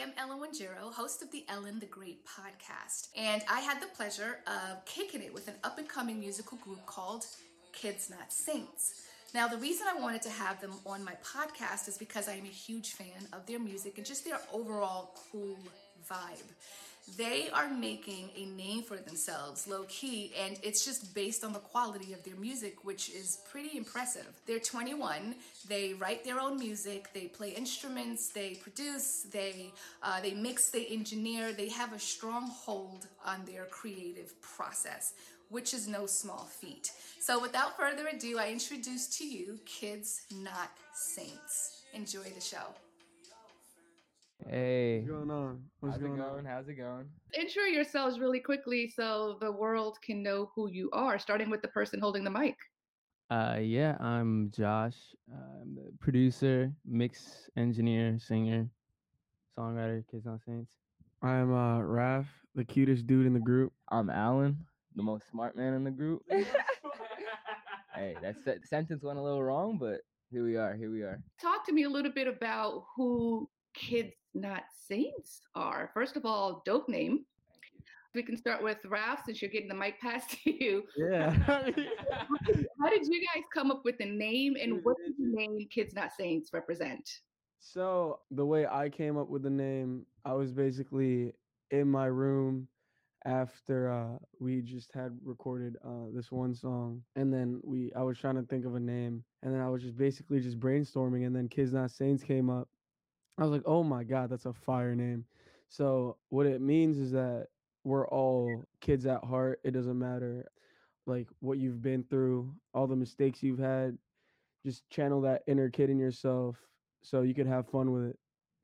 am Ellen Wanjero, host of the Ellen the Great podcast. And I had the pleasure of kicking it with an up and coming musical group called Kids Not Saints. Now, the reason I wanted to have them on my podcast is because I am a huge fan of their music and just their overall cool vibe they are making a name for themselves low key, and it's just based on the quality of their music, which is pretty impressive. They're 21, they write their own music, they play instruments, they produce, they, uh, they mix, they engineer, they have a strong hold on their creative process, which is no small feat. So, without further ado, I introduce to you Kids Not Saints. Enjoy the show. Hey. What's going on? What's How's going it going? on? How's it going? Intro yourselves really quickly so the world can know who you are, starting with the person holding the mic. Uh, yeah, I'm Josh. Uh, I'm the producer, mix engineer, singer, songwriter, Kids on Saints. I'm uh Raf, the cutest dude in the group. I'm Alan, the most smart man in the group. hey, that se- sentence went a little wrong, but here we are. Here we are. Talk to me a little bit about who Kids Not Saints are. First of all, dope name. We can start with Ralph since you're getting the mic passed to you. Yeah. How did you guys come up with the name and what does the name Kids Not Saints represent? so the way I came up with the name, I was basically in my room after uh we just had recorded uh this one song and then we I was trying to think of a name and then I was just basically just brainstorming and then Kids Not Saints came up. I was like, "Oh my god, that's a fire name." So what it means is that we're all kids at heart. It doesn't matter like what you've been through, all the mistakes you've had. Just channel that inner kid in yourself so you can have fun with it.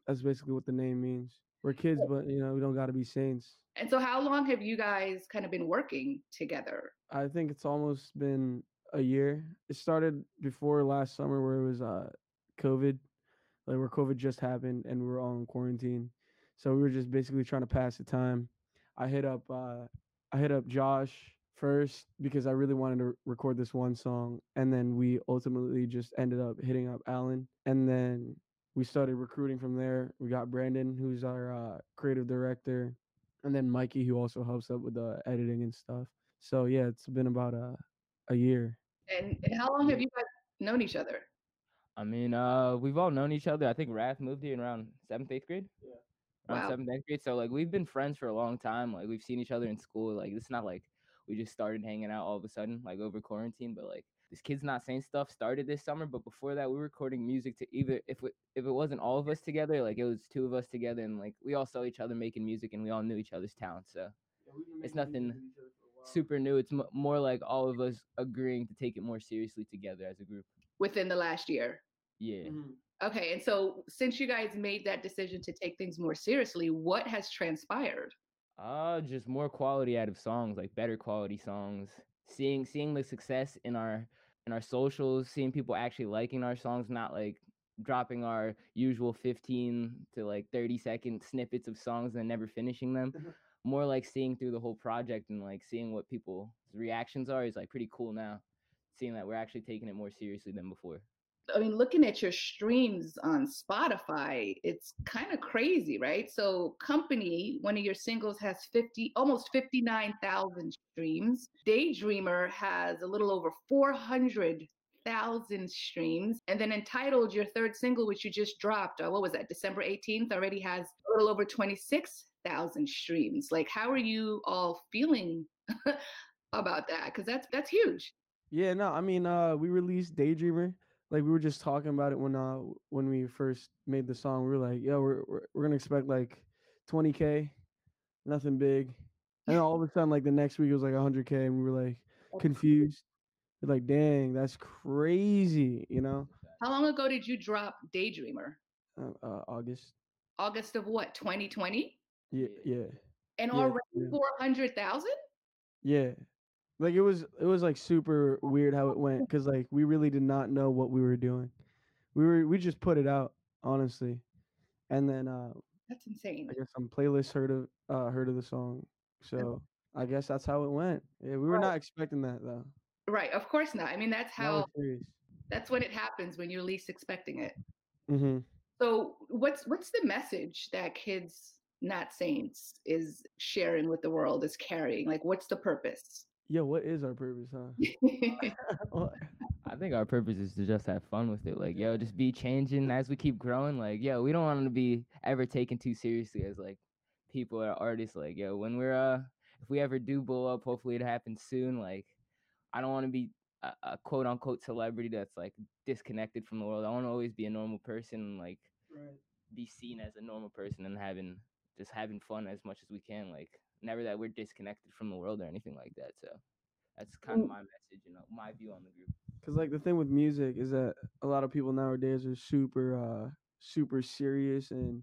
That's basically what the name means. We're kids, but you know, we don't got to be saints. And so, how long have you guys kind of been working together? I think it's almost been a year. It started before last summer where it was uh COVID, like where COVID just happened and we were all in quarantine. So we were just basically trying to pass the time. I hit up uh I hit up Josh first because I really wanted to record this one song and then we ultimately just ended up hitting up Alan and then we started recruiting from there. We got Brandon who's our uh creative director and then Mikey who also helps up with the editing and stuff. So yeah, it's been about a a year. And, and how long have you guys known each other? I mean, uh, we've all known each other. I think Raf moved here in around seventh, eighth grade. Yeah. Around Wow. seventh, eighth grade. So like we've been friends for a long time. Like we've seen each other in school. Like it's not like we just started hanging out all of a sudden, like over quarantine. But like this kids not saints stuff started this summer. But before that, we were recording music to either if we, if it wasn't all of us together, like it was two of us together, and like we all saw each other making music, and we all knew each other's talent. So It's nothing super new. It's m- more like all of us agreeing to take it more seriously together as a group. Within the last year. Yeah. Okay, and so since you guys made that decision to take things more seriously, what has transpired? Uh just more quality out of songs, like better quality songs. Seeing seeing the success in our in our socials, seeing people actually liking our songs, not like dropping our usual 15 to like 30 second snippets of songs and never finishing them. More like seeing through the whole project and like seeing what people's reactions are is like pretty cool now. Seeing that we're actually taking it more seriously than before. I mean, looking at your streams on Spotify, it's kind of crazy, right? So, Company, one of your singles has 50 almost 59,000 streams. Daydreamer has a little over 400,000 streams. And then Entitled, your third single which you just dropped, uh, what was that? December 18th already has a little over 26,000 streams. Like how are you all feeling about that? Cuz that's that's huge. Yeah, no, I mean, uh, we released Daydreamer. Like we were just talking about it when uh when we first made the song. We were like, yo, we're we're, we're gonna expect like 20k, nothing big. And all of a sudden, like the next week, it was like 100k, and we were like confused. We're like, dang, that's crazy, you know? How long ago did you drop Daydreamer? Uh, uh, August. August of what, 2020? Yeah, yeah, And Yeah, already yeah. 400,000? yeah. Like it was, it was like super weird how it went because like we really did not know what we were doing. We were, we just put it out, honestly, and then uh That's insane. I guess some playlists heard of uh heard of the song. So I guess that's how it went. Yeah, we were not expecting that though. Right, of course not. I mean, that's how that's when it happens when you're least expecting it. Mm-hmm. So what's what's the message that kids not saints is sharing with the world is carrying? Like what's the purpose? Yeah, what is our purpose, huh? I think our purpose is to just have fun with it. Like, yo, just be changing as we keep growing. Like, yo, we don't want to be ever taken too seriously as like people or artists. Like, yo, when we're uh, if we ever do blow up, hopefully it happens soon. Like, I don't want to be a, a quote unquote celebrity that's like disconnected from the world. I want to always be a normal person, and, like be seen as a normal person and having just having fun as much as we can. Like, never that we're disconnected from the world or anything like that. So. That's kind of my message, you know, my view on the group. Cause like the thing with music is that a lot of people nowadays are super uh super serious and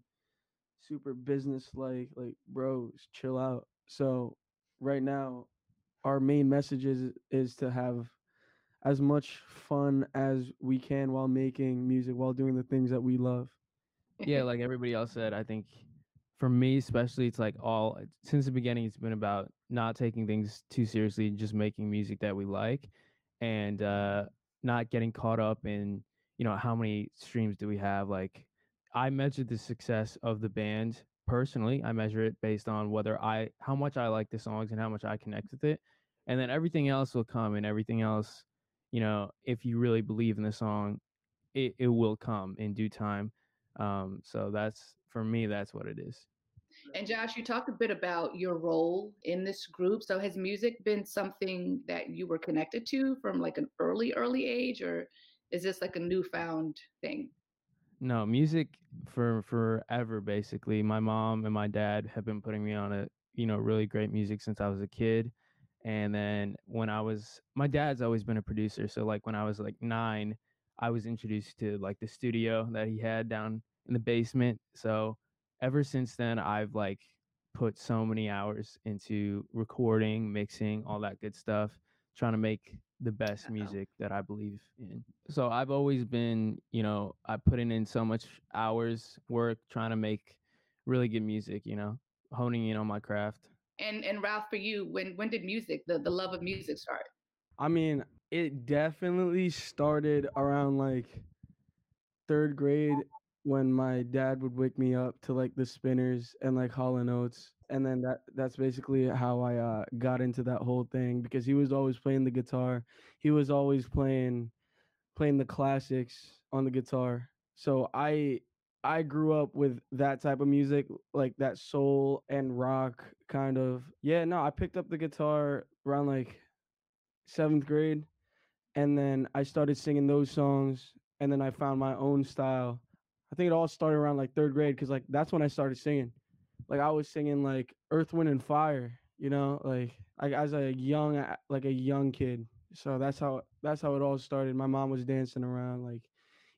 super business like like bros chill out. So right now our main message is is to have as much fun as we can while making music while doing the things that we love. yeah, like everybody else said, I think for me especially, it's like all since the beginning, it's been about not taking things too seriously, and just making music that we like, and uh, not getting caught up in you know how many streams do we have. Like I measure the success of the band personally. I measure it based on whether I how much I like the songs and how much I connect with it, and then everything else will come, and everything else, you know, if you really believe in the song, it, it will come in due time. Um, so that's for me, that's what it is. And Josh, you talked a bit about your role in this group. So has music been something that you were connected to from like an early, early age, or is this like a newfound thing? No, music for forever basically. My mom and my dad have been putting me on a, you know, really great music since I was a kid. And then when I was my dad's always been a producer, so like when I was like 9, I was introduced to like the studio that he had down in the basement. So ever since then I've like put so many hours into recording, mixing, all that good stuff, trying to make the best music that I believe in. So I've always been, you know, I putting in so much hours work trying to make really good music, you know, honing in on my craft. And and Ralph, for you, when when did music, the, the love of music start? I mean, it definitely started around like third grade when my dad would wake me up to like the spinners and like Hall and. And then that that's basically how I uh, got into that whole thing because he was always playing the guitar. He was always playing playing the classics on the guitar. So I I grew up with that type of music, like that soul and rock kind of. Yeah, no, I picked up the guitar around like seventh grade and then I started singing those songs, and then I found my own style. I think it all started around like third grade, cause like that's when I started singing. Like I was singing like Earth, Wind, and Fire, you know, like like as a young like a young kid. So that's how that's how it all started. My mom was dancing around, like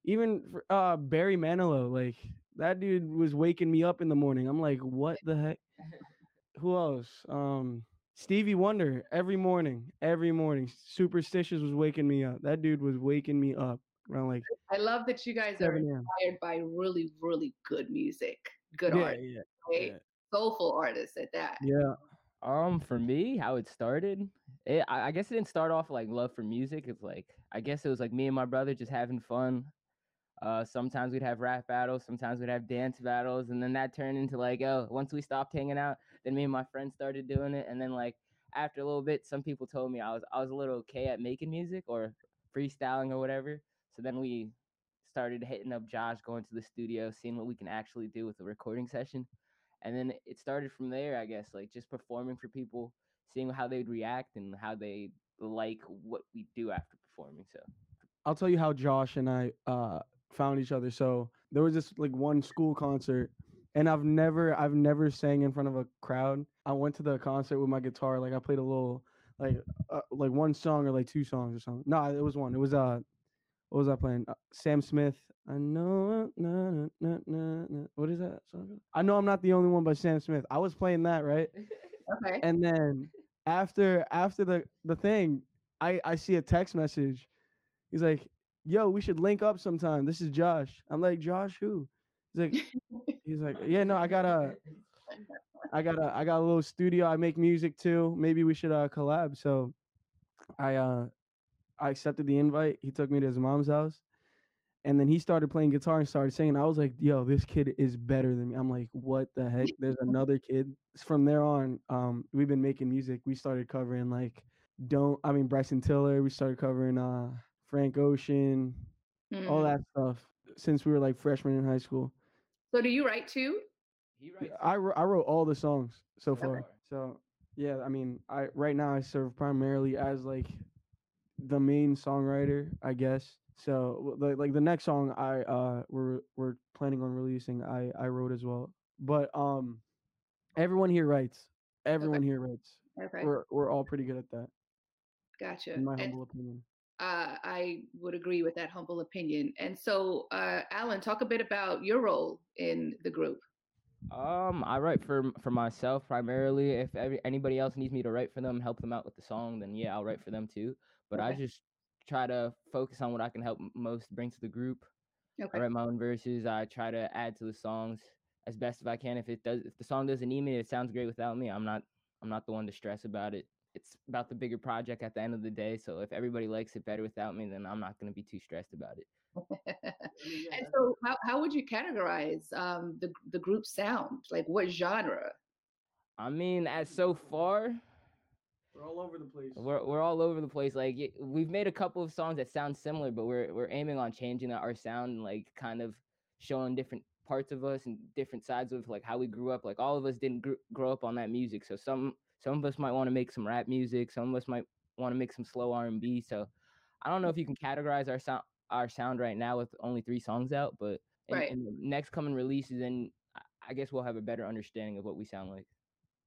even for, uh Barry Manilow, like that dude was waking me up in the morning. I'm like, what the heck? Who else? Um, Stevie Wonder every morning, every morning. Superstitious was waking me up. That dude was waking me up around like I love that you guys are inspired by really, really good music, good Yeah, art, yeah, right? yeah. soulful artists at that. yeah. Um, for me, how it started, it, I, I guess it didn't start off like love for music. It's like I guess it was like me and my brother just having fun. Uh, sometimes we'd have rap battles, sometimes we'd have dance battles, and then that turned into like, oh, once we stopped hanging out, then me and my friends started doing it, and then like after a little bit, some people told me I was I was a little okay at making music or freestyling or whatever. So then we started hitting up Josh, going to the studio, seeing what we can actually do with a recording session and then it started from there i guess like just performing for people seeing how they'd react and how they like what we do after performing so I'll tell you how Josh and I uh found each other. So there was this like one school concert and I've never I've never sang in front of a crowd. I went to the concert with my guitar, like I played a little like uh, like one song or like two songs or something. No, it was one. It was uh what was I playing? Uh, Sam Smith. I know uh, na, na, na, na, na. what is that song? I know I'm not the only one by Sam Smith. I was playing that, right? Okay. and then after after the the thing i i see a text message he's like yo we should link up sometime this is josh i'm like josh who he's like he's like yeah no i got a i got a i got a little studio i make music too maybe we should uh collab so i uh i accepted the invite he took me to his mom's house and then he started playing guitar and started singing. I was like, "Yo, this kid is better than me." I'm like, "What the heck?" There's another kid. From there on, um, we've been making music. We started covering like, don't I mean Bryson Tiller. We started covering uh Frank Ocean, all Mm. that stuff since we were like freshmen in high school. So do you write too? He Yeah, I wrote, I wrote all the songs so So far. far. So yeah, I mean, I right now I serve primarily as like the main songwriter, I guess. So like like the next song I uh we're we're planning on releasing, I I wrote as well. But um, everyone here writes. Everyone here writes. Okay, We're we're all pretty good at that, gotcha. in my And humble opinion. uh, I would agree with that humble opinion. And so, uh, Alan, talk a bit about your role in the group. Um, I write for for myself primarily. If every, anybody else needs me to write for them, help them out with the song, then yeah, I'll write for them too. But I just try to focus on what I can help most bring to the group. Okay. I write my own verses. I try to add to the songs as best as I can. If it does, if the song doesn't need me, it sounds great without me. I'm not I'm not the one to stress about it. It's about the bigger project at the end of the day. So if everybody likes it better without me, then I'm not gonna be too stressed about it. and so, how, how would you categorize um, the the group sound? Like, what genre? I mean, as so far, We're all over the place. We're we're all over the place. Like we've made a couple of songs that sound similar, but we're we're aiming on changing our sound and like kind of showing different parts of us and different sides of like how we grew up. Like all of us didn't gr- grow up on that music, so some some of us might want to make some rap music, some of us might want to make some slow R and B. So I don't know if you can categorize our sound our sound right now with only three songs out, but in, Right. in the next coming releases, then I- I guess we'll have a better understanding of what we sound like.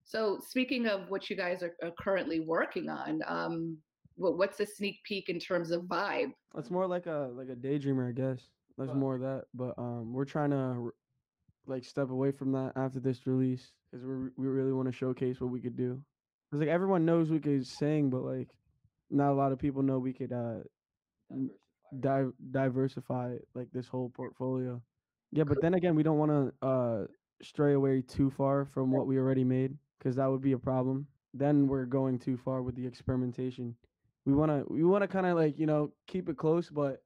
So, speaking of what you guys are, are currently working on, um, what, what's a sneak peek in terms of vibe? It's more like a like a daydreamer, I guess. That's more of that. But um, we're trying to like step away from that after this release because we we really want to showcase what we could do. Cause like everyone knows we could sing, but like not a lot of people know we could uh n- di- diversify like this whole portfolio. Yeah, but then again, we don't want to uh stray away too far from what we already made because that would be a problem. Then we're going too far with the experimentation. We want to we want to kind of like, you know, keep it close but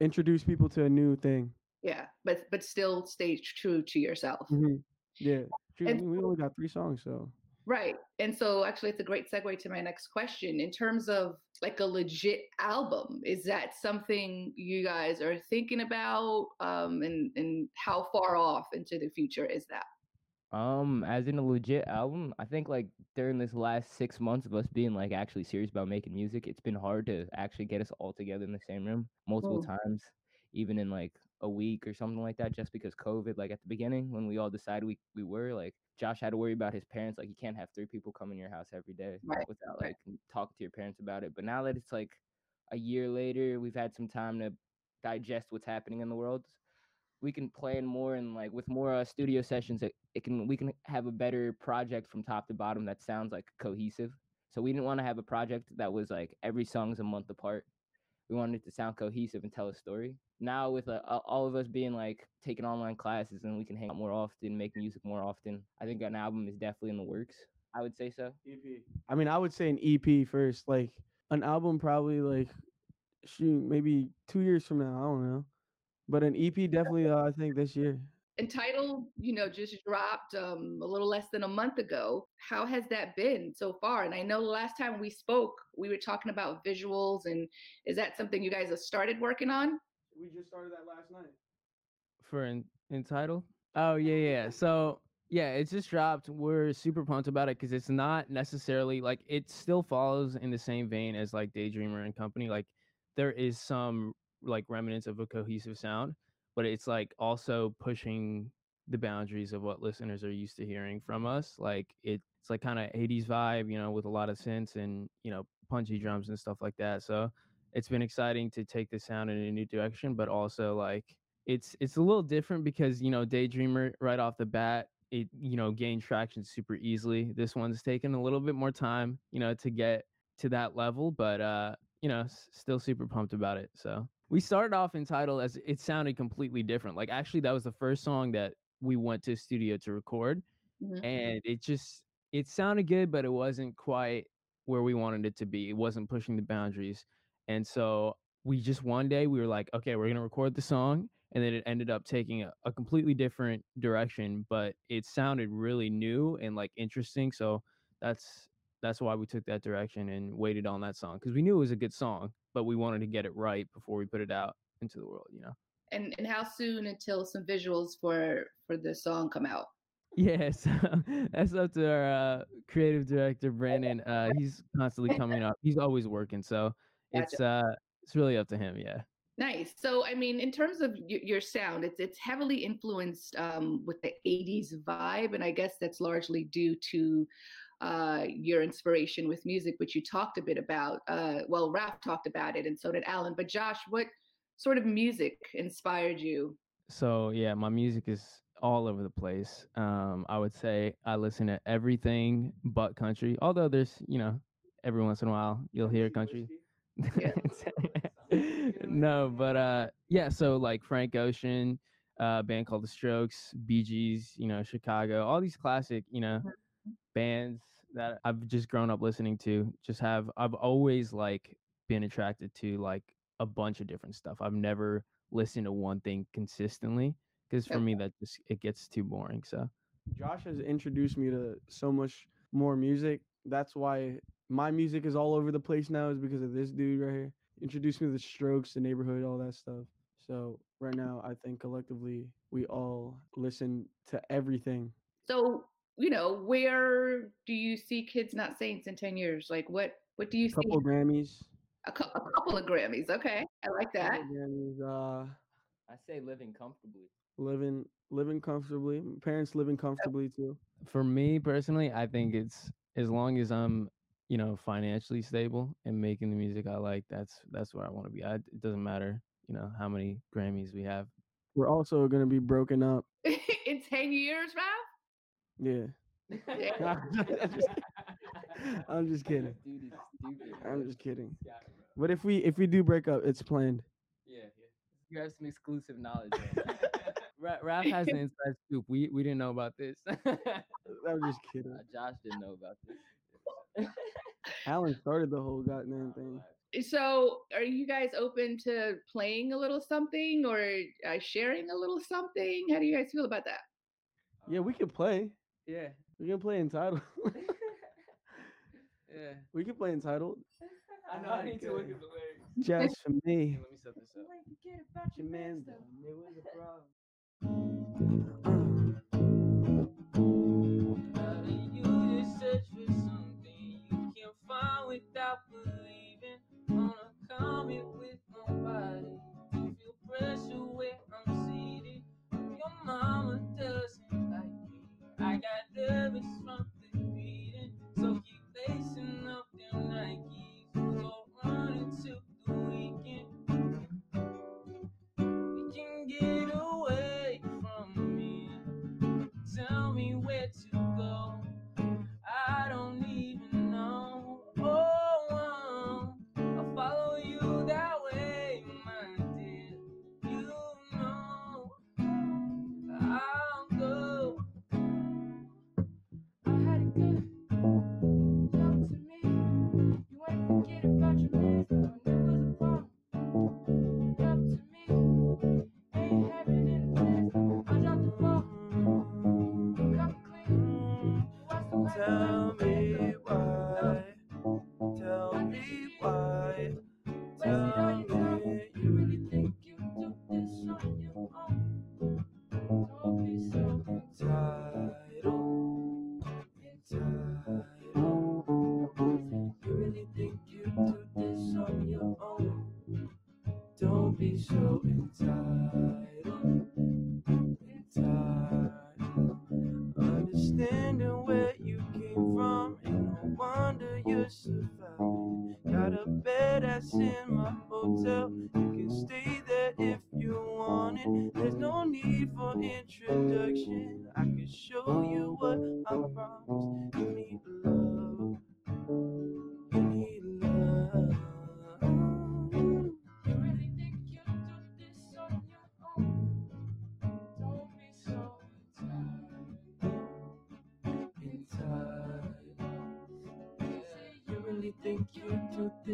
introduce people to a new thing. Yeah, but but still stay true to yourself. Mhm. Yeah. And we only got 3 songs, so Right. And so actually it's a great segue to my next question. In terms of like a legit album, is that something you guys are thinking about? Um and, and how far off into the future is that? Um, as in a legit album, I think like during this last six months of us being like actually serious about making music, it's been hard to actually get us all together in the same room multiple Mm. times, even in like a week or something like that, just because COVID, like at the beginning when we all decided we, we were like Josh had to worry about his parents, like you can't have three people come in your house every day Right, without like talking to your parents about it. But now that it's like a year later, we've had some time to digest what's happening in the world we can plan more and like with more uh, studio sessions it, it can we can have a better project from top to bottom that sounds like cohesive so we didn't want to have a project that was like every song's a month apart we wanted it to sound cohesive and tell a story now with uh, all of us being like taking online classes and we can hang out more often make music more often i think an album is definitely in the works i would say so EP. I mean, I would say an EP first. Like an album, probably like shoot, maybe two years from now. I don't know, but an EP definitely. Uh, I think this year. Entitled, you know, just dropped um a little less than a month ago. How has that been so far? And I know the last time we spoke, we were talking about visuals and is that something you guys have started working on? We just started that last night. for in, entitled. Oh yeah, yeah. So yeah, it's just dropped. We're super pumped about it because it's not necessarily like it still follows in the same vein as like Daydreamer and Company. Like there is some like remnants of a cohesive sound, but it's like also pushing the boundaries of what listeners are used to hearing from us. Like it, it's like kind of 80s vibe, you know, with a lot of synths and you know punchy drums and stuff like that. So it's been exciting to take the sound in a new direction, but also like it's it's a little different because you know Daydreamer right off the bat it you know gained traction super easily. This one's taken a little bit more time, you know, to get to that level, but uh, you know, s- still super pumped about it. So we started off entitled as it sounded completely different. Like actually, that was the first song that we went to studio to record, Mhm. and it just it sounded good, but it wasn't quite where we wanted it to be. It wasn't pushing the boundaries, and so we just one day we were like, okay, we're gonna record the song, and then it ended up taking a, a completely different direction, but it sounded really new and like interesting. So that's that's why we took that direction and waited on that song because we knew it was a good song, but we wanted to get it right before we put it out into the world, you know. And and how soon until some visuals for for the song come out? Yes, that's up to our uh, creative director Brandon. Uh, he's constantly coming up. He's always working, so it's uh, it's really up to him. Yeah. Nice. So, I mean, in terms of y- your sound, it's it's heavily influenced um, with the '80s vibe, and I guess that's largely due to uh, your inspiration with music, which you talked a bit about. Uh, well, Raf talked about it, and so did Alan. But Josh, what sort of music inspired you? So yeah, my music is all over the place. Um, I would say I listen to everything but country. Although there's, you know, every once in a while you'll hear country. Yeah. no, but uh, yeah. So like Frank Ocean, uh, band called The Strokes, Bee Gees, you know, Chicago, all these classic, you know, bands that I've just grown up listening to. Just have I've always like been attracted to like a bunch of different stuff. I've never listened to one thing consistently because for me that just it gets too boring. So Josh has introduced me to so much more music. That's why my music is all over the place now, is because of this dude right here. Introduced me to the strokes, the neighborhood, all that stuff. So right now I think collectively we all listen to everything. So, you know, where do you see Kids Not Saints in 10 years? Like, what what do you see? A couple Grammys. A, cou- a couple of Grammys. Okay, I like that. Grammys, uh I say living comfortably. living living comfortably. Parents living comfortably too. for me personally, I think it's as long as I'm, you know, financially stable and making the music I like, that's that's where I want to be. I, it doesn't matter, you know, how many Grammys we have. We're also gonna be broken up. in 10 years, Ralph? Yeah. Yeah. I'm just- I'm just kidding. Dude is stupid. I'm just kidding. Yeah. But if we if we do break up, it's planned. Yeah, yeah. You have some exclusive knowledge. bro. Ra- Raph has an inside scoop. We we didn't know about this. I'm just kidding. Uh, Josh didn't know about this. Alan started the whole goddamn thing. So, are you guys open to playing a little something or uh, sharing a little something? How do you guys feel about that? Yeah, we can play. Yeah, We can play entitled. yeah. we can play entitled. I know. I need to look at the lyrics. Just for me. Hey, let me set this up. Your man's done. It was a problem. You just search for something you can't find without believing. Wanna come here with nobody. Feel pressure where I'm seated. Your mama doesn't like me. I got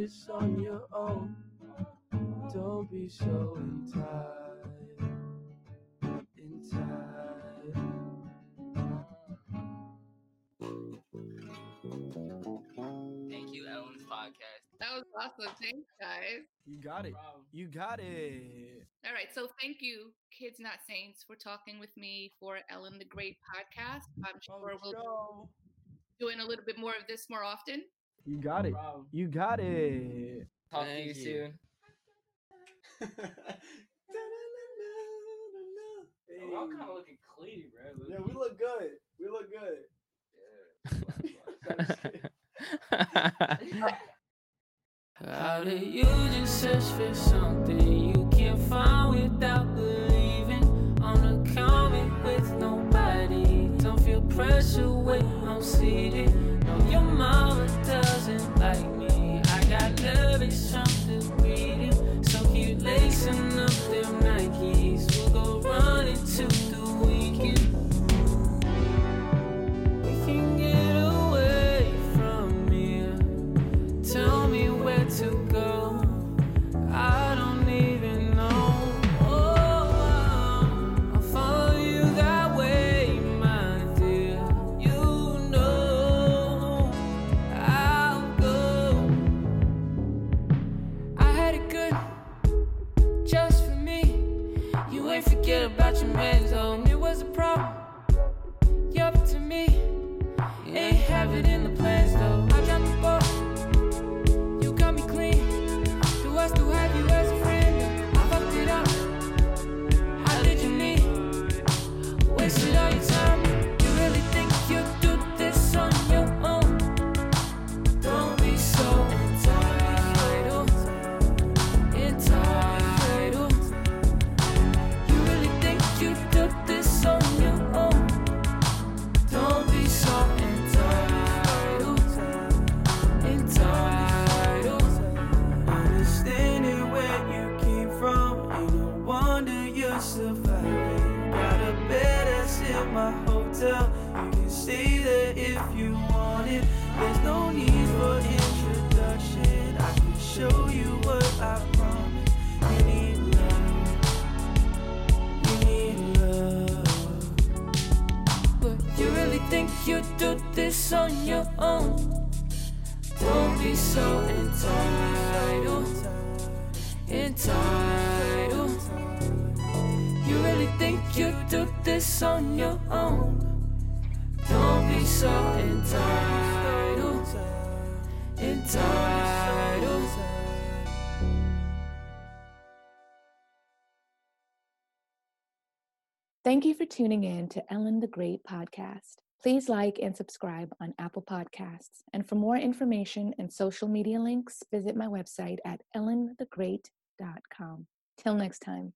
this on your own? Don't be so entitled. Entitled. Thank you, Ellen's podcast. That was awesome. Thanks, guys. You got it. You got it. All right. So thank you, Kids Not Saints, for talking with me for Ellen the Great podcast. I'm oh, sure we'll go. be doing a little bit more of this more often. You got it. You got it. Talk to you you. soon. We're all kind of looking clean, bro. Yeah, we look good. We look good. How do you just search for something you can't find without believing? On a comment with nobody. Don't feel pressure when I'm seated. No, your mama doesn't like me. I got nervous, something But you really think you do this on your own? Don't be so entitled. Entitled. You really think you do this on your own? Don't be so entitled. Entitled. Thank you for tuning in to Ellen the Great podcast. Please like and subscribe on Apple Podcasts. And for more information and social media links, visit my website at ellenthegreat.com. Till next time.